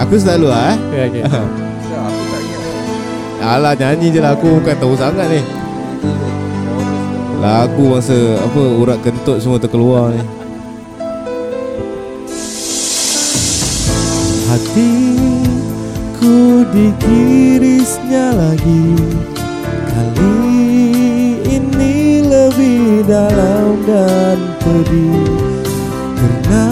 Aku selalu ah. Okay, okay. Tak, aku tak ingat. Alah nyanyi je lah Aku. Bukan tahu sangat ni. Lagu masa Apa Urat kentut semua terkeluar ni. Hatiku dikirisnya lagi. Kali ini lebih dalam dan pedih. Karena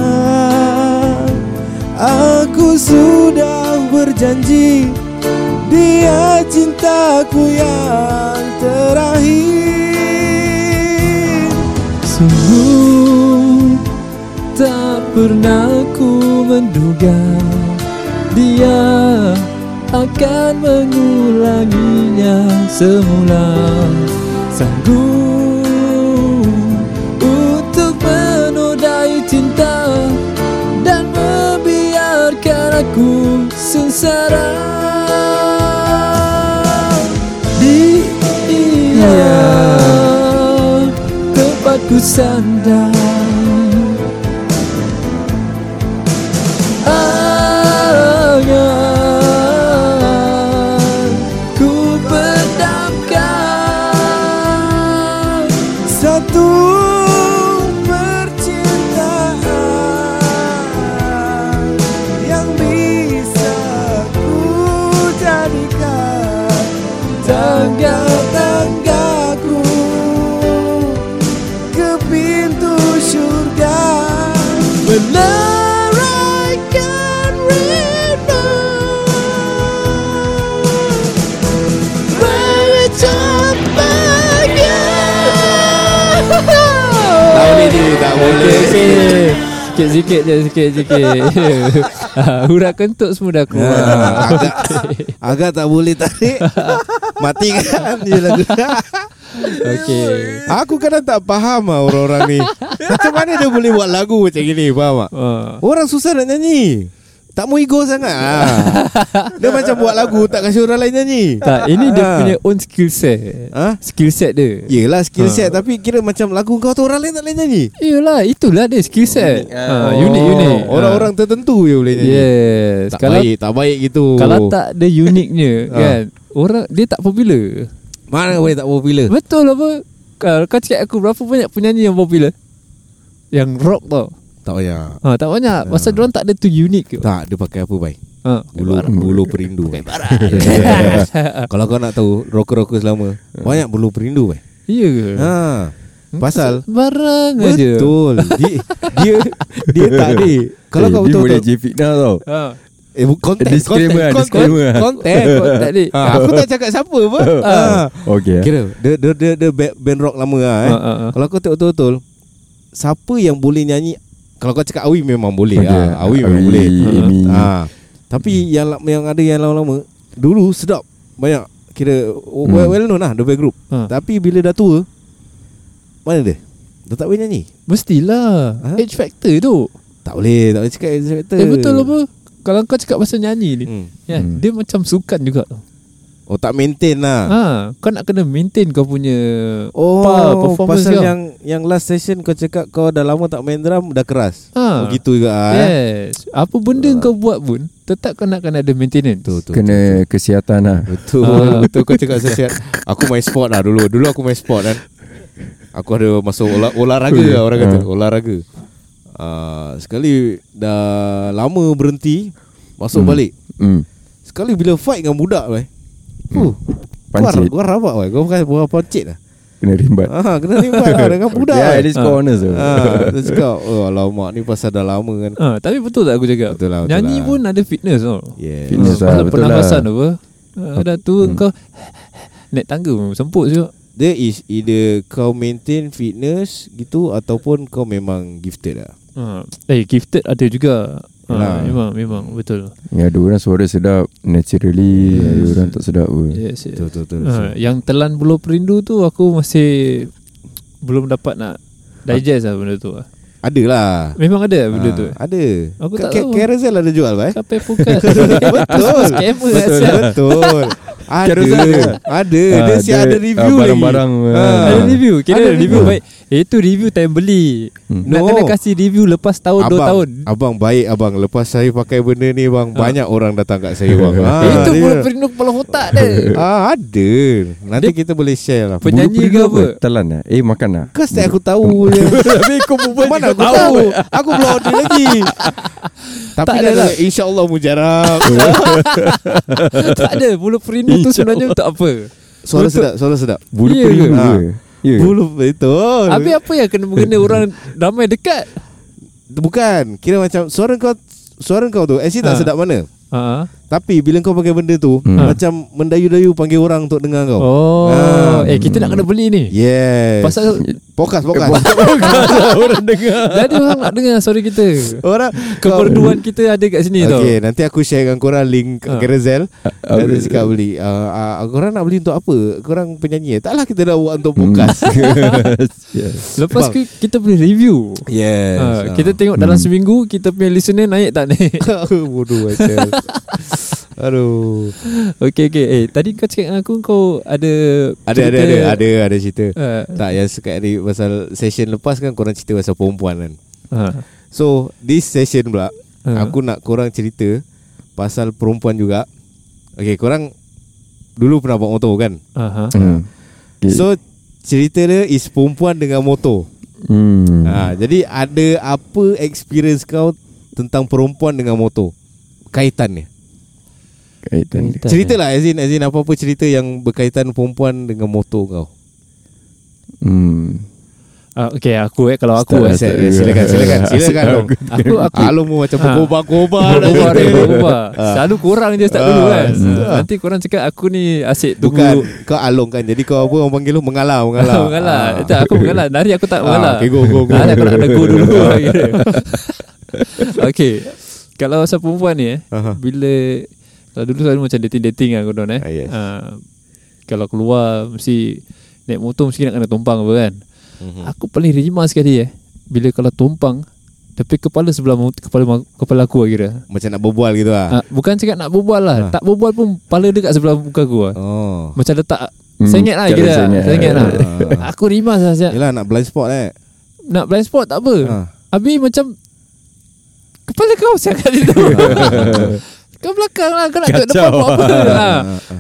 Aku sudah berjanji Dia cintaku yang terakhir. Sungguh tak pernah ku menduga dia akan mengulanginya semula. Sanggup untuk menodai cinta membiarkan aku sengsara. Dia tempatku sandar boleh. Okey Sikit-sikit je Sikit-sikit Ah, Urat kentut semua dah keluar. Ah, agak, agak tak boleh tarik. Mati kan dia lagu. Okey. Aku kadang tak faham lah orang-orang ni. Macam mana dia boleh buat lagu macam gini Faham tak? Ah. Orang susah nak nyanyi Tak mau ego sangat. Ah. Dia macam buat lagu Tak kasi orang lain nyanyi. Tak ini dia Ah. punya own skill set. Ha? Skill set dia. Yelah skill Ah. set. Tapi kira macam lagu kau tu Orang lain tak boleh nyanyi. Iyalah itulah dia skill set. Unik, ha, ah. Unik unik Oh, Orang-orang tertentu je boleh nyanyi. Yes Tak Kalau baik Tak baik gitu. kalau tak ada uniknya Ah. kan Orang dia tak popular. Mana boleh tak popular? Betul apa? Kalau kau cakap aku Berapa banyak penyanyi yang popular? Yang rock tau Tak payah. Ha, Tak banyak. Pasal diorang tak ada tu unik ke? Tak dia pakai apa baik ha. Bulu bulu perindu Kalau kau nak tahu Rocker-rocker selama Banyak bulu perindu baik Ya ke? Ha. Pasal Barang aja. Betul. Dia, dia Dia tak ada. Kalau Eh, kau dia betul boleh betul je fitnah tau. Ha. Eh konten Disclaimer, konten, disclaimer. Konten Konten, tak ada. ha, Aku tak cakap siapa apa ha. Okay. Kira Dia, dia, dia, dia band, band rock lama lah eh. Ha, ha, ha. Kalau kau tengok betul-betul Siapa yang boleh nyanyi Kalau kau cakap Awi memang boleh Okay. okay. Awi memang Awi, boleh Amy. ha. Tapi yang la- yang ada yang lama-lama Dulu sedap Banyak Kira Hmm. well, well known lah The group Ha. Tapi bila dah tua Mana dia Dah tak boleh nyanyi Mestilah Ha? Age factor tu Tak boleh Tak boleh cakap X-Factor Eh betul apa Kalau kau cakap pasal nyanyi ni hmm. kan, Hmm. Dia macam sukan juga tau Oh tak maintain lah ha, Kau nak kena maintain kau punya Oh pa- performance Pasal kau. yang Yang last session kau cakap Kau dah lama tak main drum Dah keras ha. Oh gitu juga ah, eh? Yes Apa benda kau buat pun Tetap kau nak kena ada maintenance Betul betul Kena kesihatan lah Betul Ah. Betul kau cakap sesiat Aku main sport lah dulu Dulu aku main sport kan Aku ada masuk olah, olahraga lah orang kata Ah. Olahraga uh, Sekali Dah lama berhenti Masuk Hmm. balik hmm. Sekali bila fight dengan budak weh. Uh, Kau, Pancit. kau rabak weh. Kau bukan bukan pancit lah Kena rimbat. Ah, Kena rimbat lah. Dengan budak. Ya weh. ini score honest tu. Ah, Dia cakap Oh alamak ni pasal dah lama kan. Ha, Tapi betul tak aku cakap? Betul lah betul Nyanyi lah. pun ada fitness tau Yes. Fitness lah, Pasal betul pernafasan lah. apa? Ha, Dah tua Hmm. kau Naik tangga pun semput juga. Dia is either kau maintain fitness gitu Ataupun kau memang gifted lah. Ha. Eh gifted ada juga Yalah. ha, Memang memang betul Ya ada orang suara sedap Naturally Ada orang tak sedap pun Yes, yes. Betul betul, betul. Ha, Yang telan bulu perindu tu Aku masih Belum dapat nak Digest lah benda tu lah. Ada lah Memang ada benda Ah, tu Ada Aku Ka- tak tahu. Carousel ada jual baik Sampai pukat Betul Betul. Betul Ada. Ada? Ada. Ah, Dia siap ada review lagi. Barang-barang Ah. Ada review. Kira Ada review review. baik. Eh itu review time beli. Hmm. Nak No. kena kasih review Lepas tahun abang, 2 tahun. Abang baik abang. Lepas saya pakai benda ni bang Banyak orang datang kat saya bang. Ah, Eh, Itu dia- pun perindo kepala otak dia. Ah ada. Nanti kita boleh share lah. Penyanyi ke apa? Telan lah Eh makan lah. Kau setiap aku tahu je. Tapi kau berbual Mana aku tahu. Aku belum order lagi. Tapi Tak ada ada lah. InsyaAllah mujarab. Tak ada Bulu perindo tu sebenarnya untuk apa Suara Betul. sedap Suara sedap Bulu Ya periuk ke? ke Ah. Ya Bulu betul Habis apa yang kena mengena orang Ramai dekat Bukan Kira macam Suara kau Suara kau tu Actually tak Ha. sedap mana Ha. Tapi bila kau pakai benda tu Hmm. Macam mendayu-dayu Panggil orang untuk dengar kau. Oh. Ah. Eh kita nak kena beli ni. Yes. Pasal Podcast Podcast. Orang dengar. Jadi orang nak dengar suara kita. Orang Kemerduan kita ada kat sini tau. Okay nanti aku share dengan korang Link Ha. Carousel Ah, Nanti cakap beli. Uh, uh, Korang nak beli untuk apa? Korang penyanyi Taklah kita nak buat untuk podcast. Yes. Lepas Bang. tu kita boleh review. Yes. Ha, Kita tengok dalam Hmm. seminggu Kita punya listener naik tak naik Bodoh macam Aduh. Okay okay Eh tadi kau cakap dengan aku Kau ada Ada ada ada Ada ada cerita. Uh, Tak yang sekat ni Pasal session lepas kan Korang cerita pasal perempuan kan. Uh, So This session pula Ha. Aku nak korang cerita Pasal perempuan juga. Okay korang Dulu pernah bawa motor kan? Uh, Hmm. Okay. So Cerita dia is perempuan dengan motor. Hmm. ha, Jadi ada apa experience kau Tentang perempuan dengan motor? Kaitannya Kaitan dia. Ceritalah as in, as in apa-apa cerita yang berkaitan perempuan dengan motor kau Hmm. uh, Okay aku eh Kalau aku eh Start, Silakan silakan Silakan, silakan Long. Aku aku Alung pun macam Berubah cerita. dia berubah Ah. Selalu korang je start Ah, dulu kan ah. Nanti korang cakap aku ni asyik tunggu Bukan Kau alung kan Jadi kau apa Orang panggil lu mengalah Mengalah Mengalah Ah. Tak aku mengalah Nari aku tak Ah, mengalah okay, go, go, go. Nari aku nak kena go dulu. Okay Kalau pasal perempuan ni eh. Bila Kalau dulu selalu macam dating-dating kan Kodon eh Ah, yes. Ah, Kalau keluar Mesti Naik motor mesti nak kena tumpang apa kan Mhm. Aku paling rima sekali eh Bila kalau tumpang Tapi kepala sebelah Kepala kepala aku lah kira Macam nak berbual gitu lah Ah, Bukan cakap nak berbual lah Ah. Tak berbual pun Kepala dekat sebelah muka aku lah Oh Macam letak Hmm, Sengit lah kira sengit. Sengit lah Ah. Aku rimas lah siap. Yelah nak blind spot eh Nak blind spot tak apa ha. Habis macam Kepala kau siap kat situ Kau belakang lah Kau nak tengok depan buat apa ha.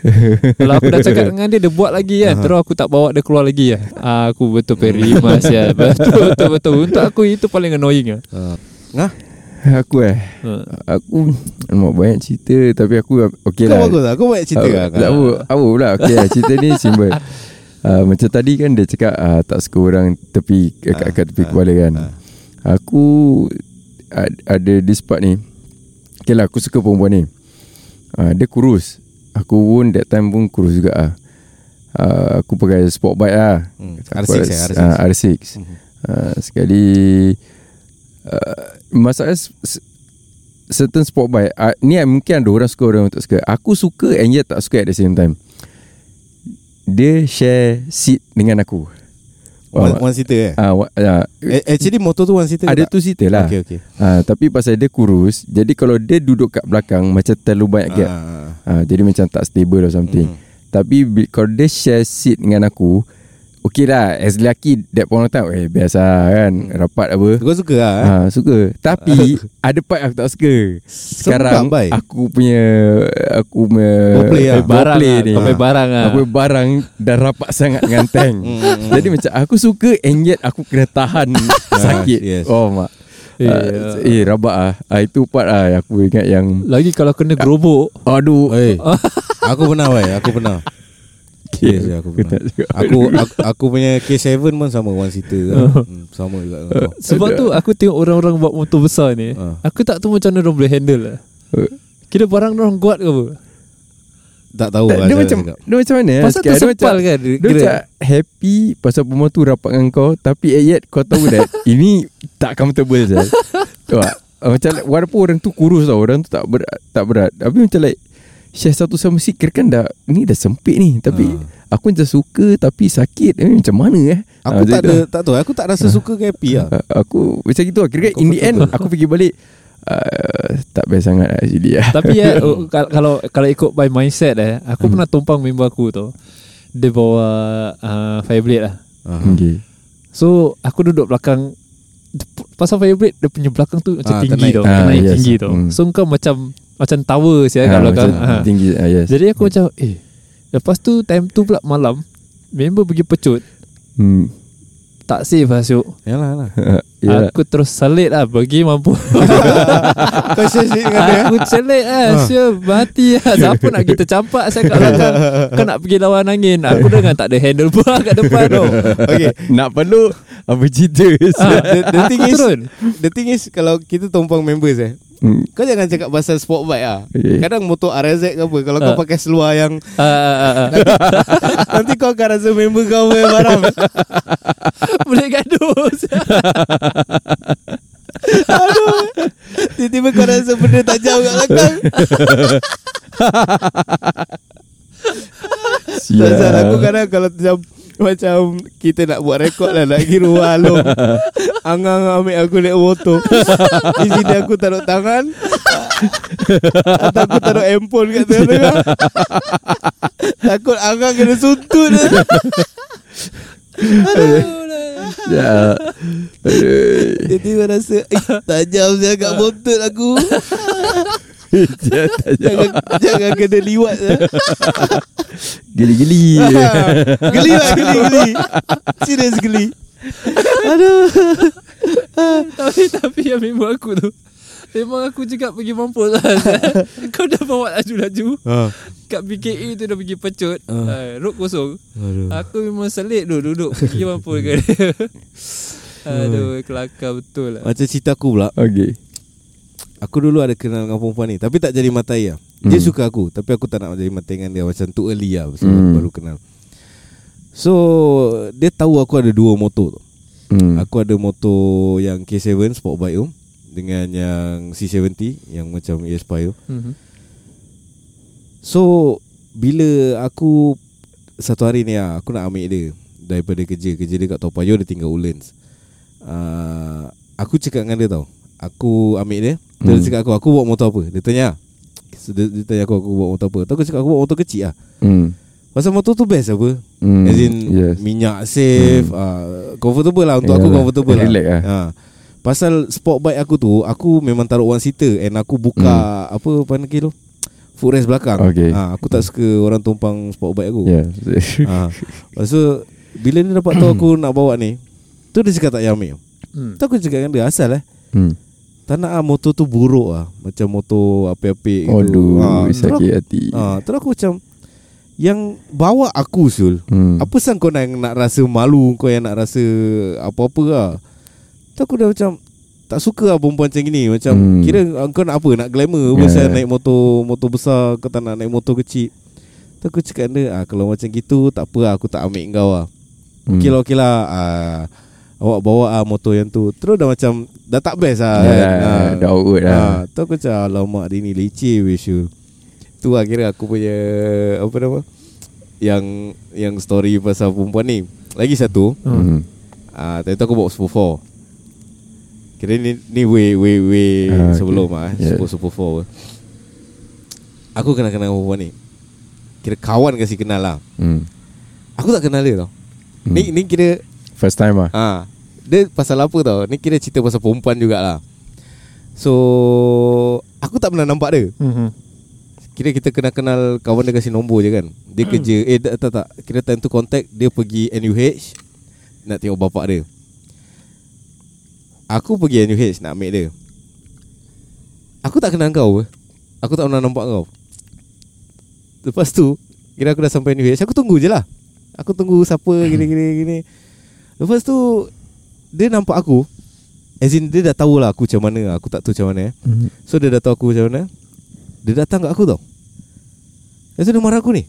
Kalau aku dah cakap dengan dia Dia buat lagi kan. Terus aku tak bawa dia keluar lagi lah ah, Aku betul perimas ya. Betul betul betul. Untuk aku itu paling annoying lah. Ngah? Aku eh? Ha. Aku Alamak banyak cerita Tapi aku Okay Kau lah. bagus lah Kau buat cerita Aku- lah Tak apa Apa pula Okay lah. Cerita ni simple. Uh, Macam tadi kan dia cakap uh, Tak suka orang tepi Kat, Ah, kat tepi ah, kepala kan. Ah. Aku ad- Ada this part ni Okay lah aku suka perempuan ni. Uh, Dia kurus. Aku pun that time pun kurus juga ah. Uh, aku pakai sport bike lah. Hmm, Aku R6 ada- eh, R6. ah, R6 Mhm. uh, Sekali uh, Masalah Certain sport bike uh, Ni mungkin ada orang suka Orang tak suka. Aku suka and yet tak suka at the same time. Dia share seat dengan aku One, one seater eh? Ah, wa- ah, Eh, Actually motor tu one seater Ada tak? tu seater lah. Okay okay. Ah, Tapi pasal dia kurus Jadi kalau dia duduk kat belakang Macam terlalu banyak gap. Ah, ah, Jadi macam tak stable or something. Mhm. Tapi kalau dia share seat dengan aku Okay lah As lelaki That point of time Eh biasa kan Rapat apa. Kau suka lah eh? Ha, suka. Tapi Ada part aku tak suka. Sekarang Bai? Aku punya Aku punya Foreplay lah. Barang lah ni main barang lah. Aku punya barang Dah rapat sangat dengan tank. Hmm, Jadi macam Aku suka And yet aku kena tahan Sakit. yes. Oh mak. Eh, uh, Eh rabak ah. ah Itu part ah yang Aku ingat yang Lagi kalau kena gerobok. Aduh. Eh, aku pernah weh, aku pernah. Okay, Yes, aku aku pernah. tak. Aku, aku aku punya K7 pun sama one seater kan. hmm, sama juga dengan kau. Sebab tu aku tengok orang-orang buat motor besar ni Ah. Aku tak tahu macam mana orang boleh handle lah Eh, Kira barang orang kuat ke apa Tak tahu Dia asal macam cakap. Dia macam mana Pasal sikit. Dia tersepal macam- kan Dia kira. macam happy Pasal perempuan tu rapat dengan kau Tapi eh, yet kau tahu that Ini tak comfortable Zal Tahu tak Ah, Macam like, Walaupun orang tu kurus tau Orang tu tak berat, tak berat Tapi macam like Share satu sama si Kira kan dah Ni dah sempit ni Tapi Aku macam suka Tapi sakit eh, Macam mana eh Aku Ah, tak ada tak tahu aku tak rasa suka ke happy lah. Ah, Aku Macam gitu lah Kira in the end Aku fikir balik uh, tak best sangat lah actually lah. Tapi ya kal- kalau kalau ikut by mindset eh, aku Hmm. pernah tumpang member aku tu. Dia bawa uh, Fireblade lah. Ah. Okay. So aku duduk belakang pasal Fireblade dia punya belakang tu macam Ah, tinggi tau, Ah, naik yes. tinggi tau. Hmm. So kau macam macam tower sia kat Ah, belakang. macam Ah. Tinggi ah, yes. Jadi aku macam eh lepas tu time tu pula malam member pergi pecut hmm. tak safe lah Syuk. Yalah lah yeah. Aku terus selit lah bagi mampu. Kau shit dengan dia aku selit lah Syuk Berhati lah Siapa nak kita campak Saya kat belakang Kau nak pergi lawan angin Aku dengan tak ada handle pun kat depan tu Okay Nak perlu Apa cerita Ah, the, the thing aku is turun. The thing is Kalau kita tumpang members eh hmm. Kau jangan cakap pasal sport bike ah. Okay. Kadang motor RZ ke apa Kalau kau Ah. pakai seluar yang Ah, ah, ah, ah. Nanti kau akan rasa member kau punya barang Boleh gaduh Aduh Tiba-tiba kau rasa benda tajam kat belakang Pasal aku kadang kalau macam macam kita nak buat rekod lah Nak kira walung Angang ambil aku naik motor. Di sini aku taruh tangan. Atau aku taruh handphone kat tengah-tengah. Takut Angang kena suntut. Ya. Aduh. Tiba-tiba rasa Eh tajam saya kat motor aku Jangan, jangan kena liwat eh. Geli-geli. Geli lah geli geli. Serius geli. Aduh. Tapi tapi yang member aku tu Memang aku juga pergi mampus lah Kau dah bawa laju-laju. Ha. Kat BKE tu dah pergi pecut Ah. uh. Road kosong. Aduh. Aku memang selit tu duduk Pergi mampus ke dia. Aduh kelakar betul lah. Macam cerita aku pula. Okay Aku dulu ada kenal dengan perempuan ni Tapi tak jadi matai lah Dia Hmm. suka aku Tapi aku tak nak jadi matai dengan dia Macam too early lah Hmm. baru kenal So Dia tahu aku ada dua motor tu hmm. Aku ada motor yang K7 Sport bike tu Dengan yang C70 Yang macam ESP tu Mhm. So Bila aku Satu hari ni lah Aku nak ambil dia Daripada kerja Kerja dia kat Toa Payoh Dia tinggal Woodlands uh, Aku cakap dengan dia tau Aku ambil dia Dia Hmm. cakap aku Aku bawa motor apa Dia tanya so, dia, dia tanya aku Aku bawa motor apa aku cakap Aku bawa motor kecil lah hmm. Pasal motor tu best apa Hmm. As in yes. Minyak safe uh, Comfortable lah Untuk aku Yalah. comfortable lah Relax lah. ha. Pasal sport bike aku tu Aku memang taruh one seater And aku buka Apa panggil tu Footrest belakang Hmm. Okay. ha, Aku tak suka orang tumpang sport bike aku Yeah. ha. Lepas tu Bila dia dapat tahu aku nak bawa ni Tu dia cakap tak payah ambil Hmm. Tu aku cakap dengan dia Asal eh hmm. Tak nak ah, motor tu buruk lah Macam motor apik-apik gitu Aduh, ha, terus, sakit hati. ha, terus aku macam Yang bawa aku Sul Hmm. Apa sang kau nak, nak rasa malu Kau yang nak rasa Apa-apa lah Tu aku dah macam Tak suka lah perempuan macam gini Macam Hmm. Kira kau nak apa Nak glamour Yeah. Pasal naik motor Motor besar Kau tak nak naik motor kecil Tu aku cakap dia ah, Kalau macam gitu Tak apa lah Aku tak ambil kau lah Hmm. Okey lah okey lah ah, Awak bawa ah motor yang tu Terus dah macam Dah tak best lah Ya, kan? Ah. dah awkward lah. Ah, Tu aku macam Alamak dia ni leceh wish you Tu lah kira aku punya Apa nama Yang Yang story pasal perempuan ni Lagi satu Hmm. Ah, Tadi tu aku bawa Super 4 Kira ni Ni way way way okay. Sebelum ah Yeah. Super Super 4 Aku kenal-kenal perempuan ni Kira kawan kasi kenal lah Hmm. Aku tak kenal dia tau Hmm. Ni ni kira First time. Ah, dia pasal apa tau? Ni kira cerita pasal perempuan jugalah. So, aku tak pernah nampak dia. Mhm. Kira kita kenal-kenal kawan dia kasi nombor je kan. Dia kerja eh tak tak, tak. Kira time tu contact dia pergi NUH nak tengok bapak dia. Aku pergi NUH nak ambil dia. Aku tak kenal kau. Aku tak pernah nampak kau. Lepas tu, kira aku dah sampai NUH, aku tunggu je lah. Aku tunggu siapa gini gini gini. Lepas tu dia nampak aku. As in dia dah tahu lah aku macam mana. Aku tak tahu macam mana eh. Hmm. So dia dah tahu aku macam mana. Dia datang kat aku tau. Lepas tu dia marah aku ni.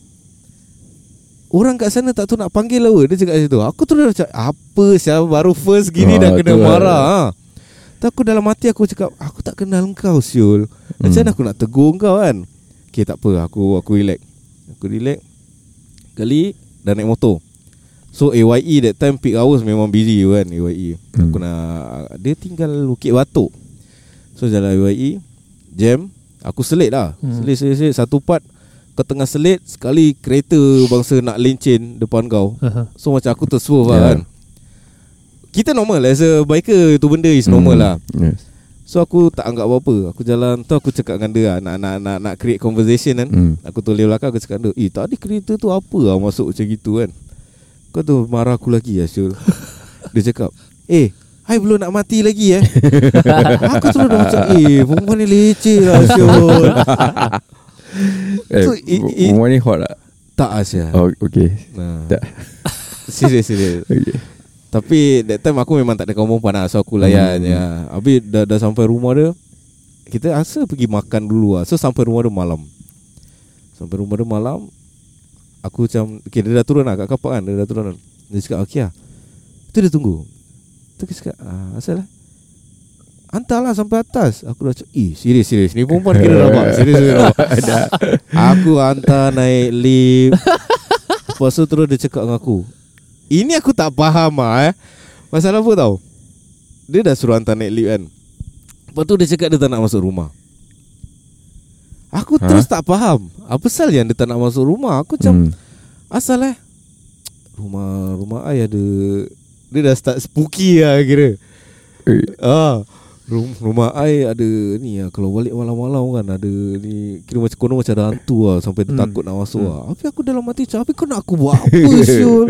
Orang kat sana tak tahu nak panggil lah Dia cakap kat situ Aku tu dah macam Apa siapa baru first gini Ah, dah kena tu lah. marah. Ha. Tu aku dalam hati aku cakap Aku tak kenal kau Syul. Macam mana Hmm. aku nak tegur kau kan? Okay tak apa. Aku aku relax. Aku relax. Kali Dah naik motor So AYE that time peak hours memang busy kan AYE Hmm. Aku nak Dia tinggal Bukit Batok So jalan UIE Jam Aku selit lah Hmm. Selit selit selit Satu part Kau tengah selit Sekali kereta bangsa nak lencin Depan kau. So macam aku terswerve lah Yeah. kan Kita normal As a biker Itu benda is normal Hmm. lah Yes. So aku tak anggap apa-apa Aku jalan tu aku cakap dengan dia lah, nak, nak, nak, nak create conversation kan Hmm. Aku tulis belakang Aku cakap dengan dia Eh tadi kereta tu apa lah Masuk macam gitu kan Kau tu marah aku lagi ya Syul Dia cakap Eh Hai belum nak mati lagi eh Aku terus dah macam Eh perempuan ni leceh lah Syul Eh, So, perempuan ni hot tak? Tak Asya Oh, okay. nah. Tak. Serius serius okay. Tapi that time aku memang tak ada kawan perempuan lah So aku layan Hmm. hmm. ya. Habis dah, dah sampai rumah dia Kita asa pergi makan dulu lah So sampai rumah dia malam Sampai rumah dia malam Aku macam Okay dia dah turun lah kat kapak kan Dia dah turun kan. Dia cakap okay lah. Tu dia tunggu. Tu dia cakap ah, Asal lah. Hantarlah sampai atas. Aku dah cakap Eh serius serius. Ni perempuan kira rabak Serius serius rabak Aku hantar naik lift. Lepas tu terus dia cakap dengan aku. Ini aku tak faham lah eh. Masalah apa tau? Dia dah suruh hantar naik lift kan. Lepas tu dia cakap dia tak nak masuk rumah Aku Ha? terus tak faham. Apa sal yang dia tak nak masuk rumah? Aku macam Hmm. Asal eh? Rumah Rumah ai ada Dia dah start spooky lah kira. Eh, Ah, rum, rumah ai ada ni lah Kalau balik malam-malam kan Ada ni Kira macam konon macam ada hantu lah Sampai dia Hmm. takut nak masuk lah. Tapi aku dalam hati macam Tapi kau nak aku buat apa Syul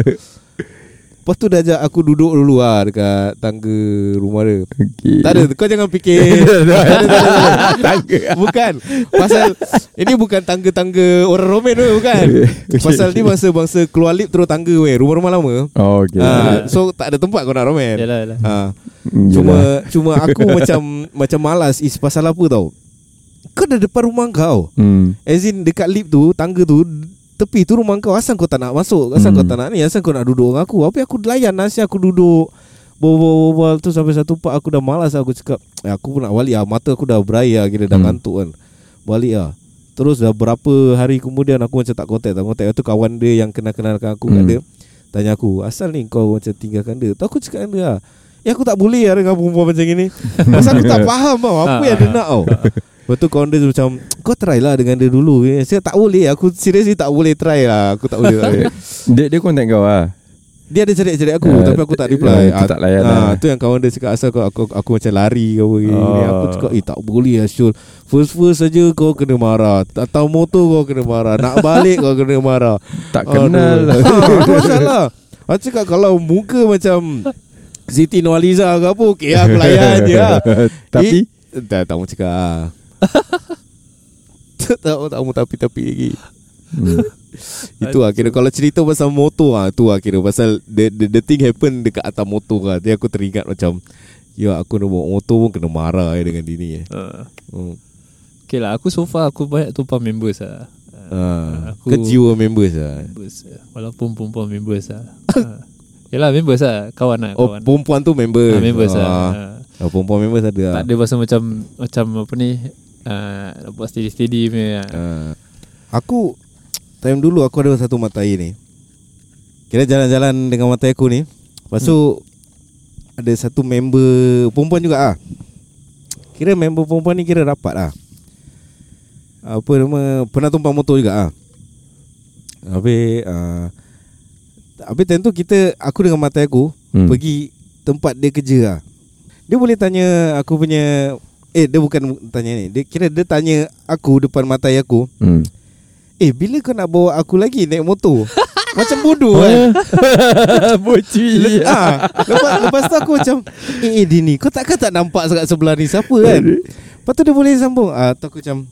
Lepas tu dia ajak aku duduk dulu lah Dekat tangga rumah dia Okay. Tak ada Kau jangan fikir Tangga. Bukan Pasal Ini bukan tangga-tangga Orang Roman tu Bukan Pasal ni bangsa-bangsa Keluar lift terus tangga weh Rumah-rumah lama Oh, okay. Ah, So tak ada tempat kau nak roman Yalah yalah Ah, Hmm, Cuma yelah. cuma aku macam macam malas is pasal apa tau. Kau dah depan rumah kau. Hmm. As in dekat lift tu, tangga tu, tepi tu rumah kau. Asal kau tak nak masuk? Asal Hmm. kau tak nak ni? Asal kau nak duduk dengan aku? Apa aku layan nasi aku duduk. Berbual-bual tu sampai satu part aku dah malas aku cakap eh, aku pun nak balik lah Mata aku dah beraya kira dah Hmm. ngantuk kan Balik lah Terus dah berapa hari kemudian aku macam tak kontak Tak kontak tu kawan dia yang kenal-kenalkan aku kat Hmm. dia Tanya aku Asal ni kau macam tinggalkan dia Tu aku cakap dengan dia lah Ya aku tak boleh lah dengan perempuan macam ni Pasal aku tak faham tau Apa yang dia nak tau? Lepas tu kawan dia macam Kau try lah dengan dia dulu. Saya tak boleh. Aku seriously tak boleh try lah. Aku tak boleh Dia dia kontak kau ah. Dia ada cari-cari aku Ah, Tapi aku tak reply. ah, tu tak layan Ah, lah. Tu yang kawan dia cakap Asal kau, aku, aku macam lari ke apa gini. Oh. Aku cakap Eh tak boleh lah Syul First-first saja kau kena marah. Tak tahu motor kau kena marah. Nak balik kau kena marah. Tak kenal. Aduh. ha, Tu salah Aku cakap kalau muka macam Siti Nurhaliza ke apa Okey lah aku layan je lah Tapi eh, Tak tak mau cakap ah. Tak tak tak mau tapi-tapi lagi hmm. Itu lah kira Kalau cerita pasal motor lah Itu lah kira Pasal the, the, the thing happen Dekat atas motor lah Dia aku teringat macam Ya aku nak bawa motor pun Kena marah eh, dengan dini eh. uh, hmm. Okay lah Aku so far Aku banyak tumpang members lah ah, aku- Kau jiwa members lah Members lah. Walaupun perempuan members lah uh. Yelah members lah Kawan lah Oh kawan. perempuan tu member Ah, members lah ah. Ah. oh, Perempuan members ada lah Tak ada pasal macam Macam apa ni uh, Nak buat steady-steady punya Ah. Aku Time dulu aku ada satu mata air ni Kira jalan-jalan dengan mata aku ni Lepas tu Ada satu member Perempuan juga ah. Kira member perempuan ni kira rapat lah Apa nama Pernah tumpang motor juga ah. Habis uh, Habis time tu kita Aku dengan mata aku Hmm. Pergi Tempat dia kerja lah Dia boleh tanya Aku punya Eh dia bukan tanya ni Dia kira dia tanya Aku depan mata aku Hmm. Eh bila kau nak bawa aku lagi naik motor Macam bodoh kan Bocil. ah, lepas, lepas tu aku macam Eh, eh Dini Kau takkan tak nampak Sekat sebelah ni Siapa kan Lepas tu dia boleh sambung ah, Tu aku macam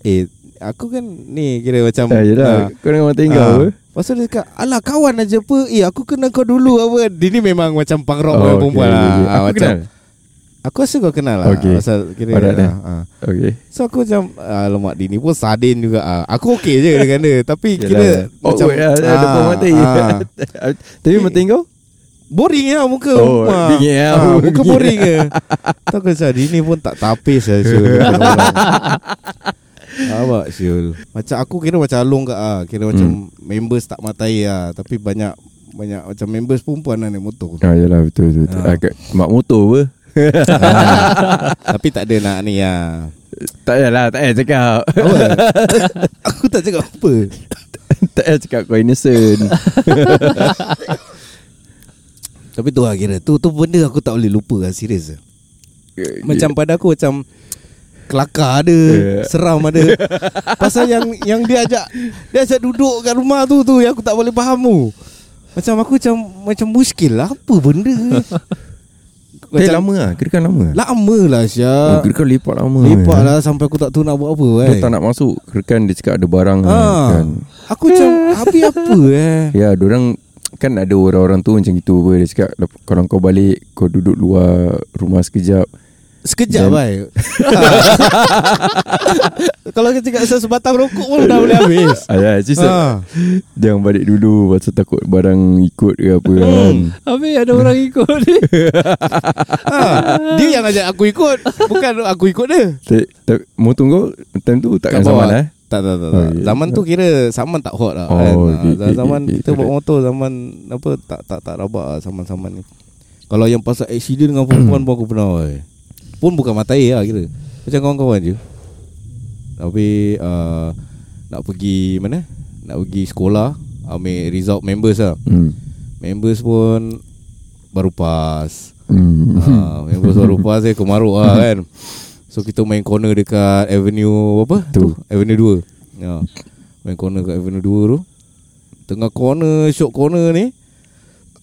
Eh Aku kan ni Kira macam Ah, yelah. ah, Kau dengan mata kau ah. Lepas tu dia cakap Alah kawan aja apa Eh aku kenal kau dulu apa Dini memang macam punk rock oh, perempuan lah okay. Ah, Aku macam, kenal. Aku rasa kau kenal lah Okay. Pasal kira Oh, dah, dah. ah, ah. Okay. So aku macam Alamak Dini pun sadin juga ah. Aku okey je dengan dia Tapi kira Oh, Macam ya, ada depan mata ah. Tapi mata kau? Boring lah muka Oh, Ah. bingit lah. Ah, Oh, Muka boring ke Tak macam Dini pun tak tapis lah Nampak Syul Macam aku kira macam Along ke ah. Kira macam Members tak matai lah Tapi banyak Banyak macam members perempuan lah naik motor Ah, yelah betul betul. betul. Ah. Ah. kat- mak motor apa? Ah, Tapi tak ada nak ni lah Tak payahlah Tak payah cakap Apa? Aku tak cakap apa Tak payah cakap kau innocent Tapi tu lah kira Tu tu benda aku tak boleh lupa lah Serius lah Macam pada aku macam Kelakar ada Yeah. Seram ada Pasal yang Yang dia ajak Dia ajak duduk kat rumah tu tu Yang aku tak boleh faham tu Macam aku macam Macam muskil lah Apa benda Eh lama lah Kira kan lama Lama lah Oh, Syah Kira kan lepak lama Lepak lah Sampai aku tak tahu nak buat apa Dia eh. tak nak masuk Kira kan dia cakap ada barang ha. kan Aku macam Habis apa eh Ya orang Kan ada orang-orang tu macam gitu apa. Dia cakap "Lep- Kalau kau balik Kau duduk luar rumah sekejap Sekejap Dan- baik Kalau kita cakap sebatang rokok pun dah boleh habis Ayah Cik ha. Jangan balik dulu Pasal takut barang ikut ke apa kan Habis ada orang ikut ni ha. Dia yang ajak aku ikut Bukan aku ikut dia Motor kau Time tu takkan Tak bawa. sama lah eh Tak tak tak, Oh, tak. ya. Zaman tu kira Saman tak hot lah Oh, kan? okey, Ha, okey, Zaman okey, kita bawa correct. motor Zaman Apa Tak tak tak rabak lah Saman-saman ni Kalau yang pasal accident Dengan perempuan pun aku pernah oi. Pun bukan matai lah kira. Macam kawan-kawan je. Tapi uh, Nak pergi Mana? Nak pergi sekolah Ambil result members lah. Hmm. Members pun Baru pas. Hmm. ha, Members baru pas eh Kemaruk lah kan. So kita main corner dekat Avenue Apa? Tu. Avenue 2 ya. Main corner kat Avenue 2 tu. Tengah corner Short corner ni.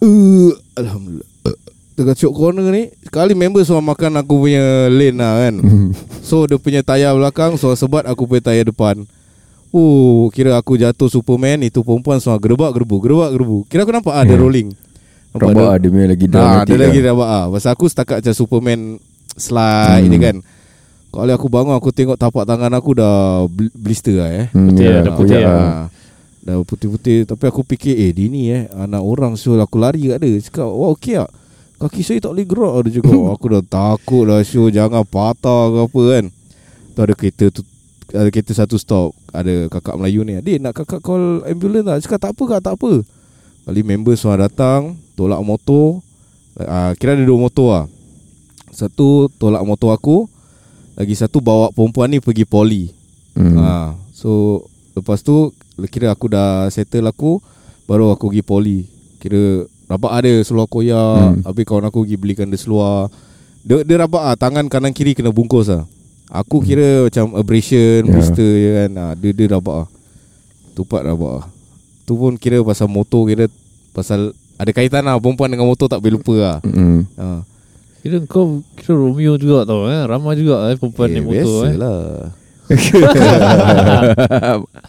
Uh, Alhamdulillah. Uh, Tengah short corner ni Sekali members semua makan aku punya lane lah kan So dia punya tayar belakang So sebat aku punya tayar depan Oh, kira aku jatuh Superman Itu perempuan semua gerbak gerbu Gerbak gerbu Kira aku nampak ah, dia Hmm. rolling Nampak ah, dia punya lagi Nah, dramatik dia lagi lah. rabak ah. Pasal aku setakat macam Superman slide Hmm. ni kan. Kalau aku bangun aku tengok tapak tangan aku dah bl- blister lah eh. Hmm, Putih ya, lah, dah putih koyak lah. lah. Ah, Dah putih-putih Tapi aku fikir Eh dia ni eh Anak orang So aku lari kat dia Cakap wah okey tak Kaki saya tak boleh gerak Dia cakap "Oh, Aku dah takut lah Syul. Jangan patah ke apa kan. Tu ada kereta tu Ada kereta satu stop. Ada kakak Melayu ni. Adik nak kakak call ambulance tak? Cakap tak apa kak tak apa. Kali member semua datang Tolak motor. Uh, Kira ada dua motor lah. Satu tolak motor aku. Lagi satu bawa perempuan ni pergi poli. Hmm. Ha, so lepas tu kira aku dah settle aku baru aku pergi poli. Kira rabak ada seluar koyak, Hmm. hmm. habis kawan aku pergi belikan dia seluar. Dia dia rabak ah tangan kanan kiri kena bungkus ah. Aku kira macam abrasion, Ya. blister je kan. Ha, dia dia rabak ah. Tupat rabak ah. Tu pun kira pasal motor kira pasal ada kaitan lah perempuan dengan motor tak boleh lupa lah. Hmm. Ha. Kira kau Kira Romeo juga tau eh Ramah juga eh Perempuan Eh, naik motor eh biasalah.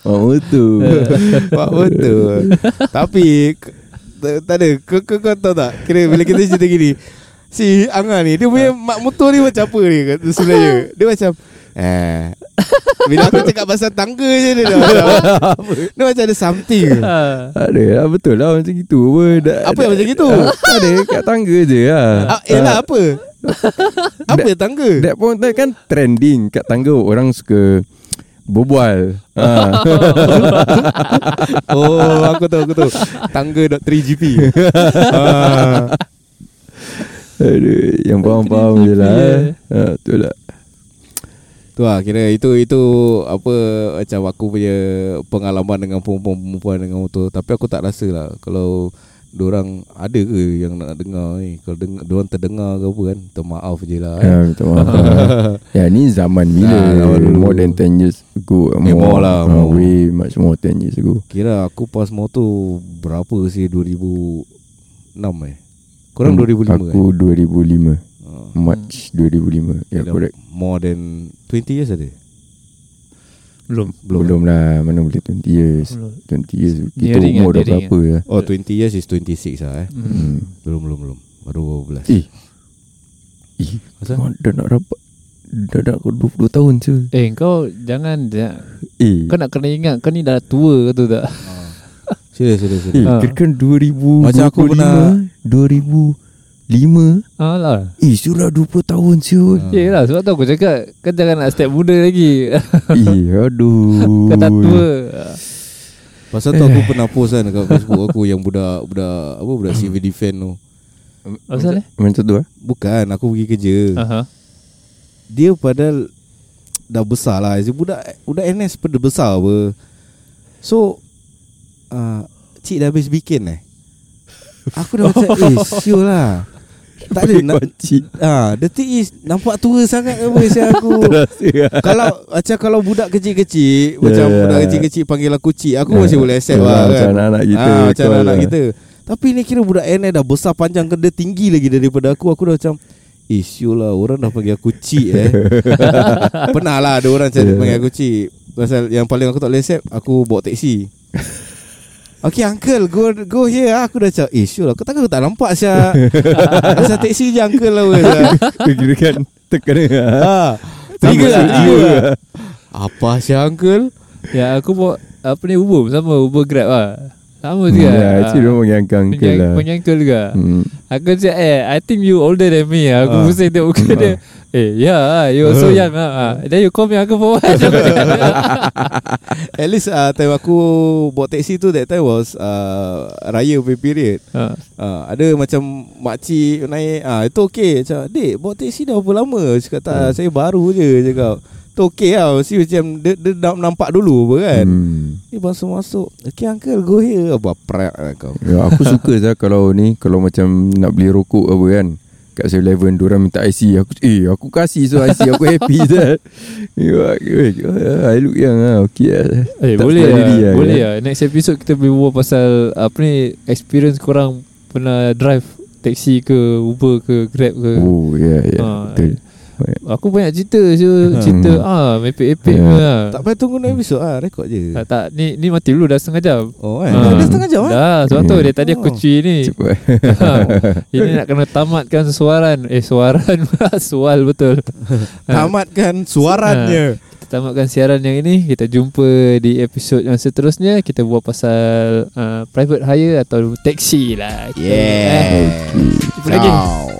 Oh tu Pak betul Tapi tak, tak ada. Kau, kau, kau tahu tak? Kira bila kita cerita gini Si Angah ni Dia punya mak motor ni macam apa ni kata Sebenarnya? Dia macam Eh. Bila aku cakap pasal tangga je Dia dah macam Dia macam ada something. Ah. Ada. Lah betul lah macam gitu. Apa, dah, Apa yang macam gitu? Ada. Kat tangga je lah ah, Yelah apa? Apa yang tangga? That point time kan trending. Kat tangga orang suka berbual. ha. Oh aku tahu aku tahu Tangga.3GP ah. Aduh, yang faham-faham je lah. eh. Ha, betul lah. Tu lah kira itu itu apa macam aku punya pengalaman dengan perempuan-perempuan dengan motor tapi aku tak rasa lah kalau orang ada ke yang nak dengar ni kalau dengar diorang terdengar ke apa kan minta maaf je lah Ya, eh. minta maaf. ya, ni zaman bila? Ah, zaman dulu. more than 10 years ago. Eh, more lah, ah, more. Way much more 10 years ago. Kira aku pas motor berapa sih 2006 eh Korang Hmm, 2005 Aku 2005. eh Ah, March 2005. Ya, kira correct. More than 20 years ada Belum Belum, Belum lah, mana boleh 20 years. Belum. 20 years. Kita Nearing umur dah berapa ya? Oh 20 years is 26 lah eh Hmm. Hmm. Belum belum belum Baru 12 Eh. Eh, kau dah nak rapat Dah nak 22 tahun je Eh kau Jangan Eh Kau nak kena ingat Kau ni dah tua tu tak Serius serius Eh, serius Ah. kira kan 2025 Macam aku pernah- 2005 Alah. Eh, sudah 20 tahun siul Ah. Yelah sebab tu aku cakap Kau jangan nak step muda lagi. Eh, aduh. Kau tak tua. Pasal tu aku pernah post kan dekat Facebook aku yang budak budak apa budak civil defense tu. Asal eh Macam tu ah. Bukan Aku pergi kerja. Aha. Dia padahal Dah besar lah. Budak Budak NS pada besar apa. So uh, Cik dah habis bikin eh? Aku dah macam Eh sure lah Tak ada nak, ah, The thing is Nampak tua sangat apa Saya aku. Kalau Macam kalau budak kecil-kecil Macam Ya, ya, budak ya. kecil-kecil Panggil aku cik Aku Ya. masih boleh accept Ya, lah macam kan? anak-anak kita, ah, Macam call anak lah. kita. Tapi ni kira budak NS dah besar panjang Dia tinggi lagi daripada aku. Aku dah macam Eh sure lah Orang dah panggil aku cik eh. Pernah lah Ada orang macam Ya. panggil aku cik. Pasal yang paling aku tak boleh accept Aku bawa teksi Okay uncle Go go here ah. Aku dah macam Eh sure lah Kau takkan aku tak nampak Syah. Pasal teksi je uncle lah Kira kan tekan ah, Sama Tiga lah. Lah Apa Syah uncle? Ya aku bawa Apa ni Uber. Sama Uber Grab lah Sama juga Ya, actually dia panggil uncle uncle lah. Penyangkul juga. Hmm. Aku cakap eh I think you older than me Aku Ah. pusing tengok muka dia Eh yeah You also young lah Ah, Then you call me Aku for what At least uh, Time aku Bawa teksi tu That time was uh, Raya pay period. Ah. uh, Ada macam Makcik naik ah Itu okay Cakap Dek bawa teksi dah berapa lama? Cakap tak Hmm. Saya baru je Cakap. Itu okay lah Mesti macam Dia, dia nak nampak dulu apa kan? Hmm. Ni masuk-masuk Okay uncle go here. Apa prak lah kau. Ya, aku suka saya kalau ni kalau macam nak beli rokok apa kan. Kat 7-Eleven Diorang minta IC Aku eh aku kasih so IC Aku happy eh, I look young lah Okay lah Eh Tak boleh lah lah, Boleh lah. Next episode kita boleh berbual pasal Apa ni Experience korang Pernah drive Taxi ke Uber ke Grab ke. Oh ya ya Ah, Betul Aku banyak cerita je Cerita ah Mepek-epek yeah. lah Tak payah tunggu nak episode lah Rekod je. Tak, tak ni, ni mati dulu dah setengah jam. Oh kan Ah. Dah setengah jam eh? Dah sebab tu Hmm. dia tadi aku Oh. cuci ni. Cepat. Ini nak kena tamatkan suaran. Eh suaran Sual betul. Tamatkan suarannya. Kita tamatkan siaran yang ini. Kita jumpa di episod yang seterusnya. Kita buat pasal uh, Private hire Atau taxi lah. Kita- Yeah Jumpa lagi. Ciao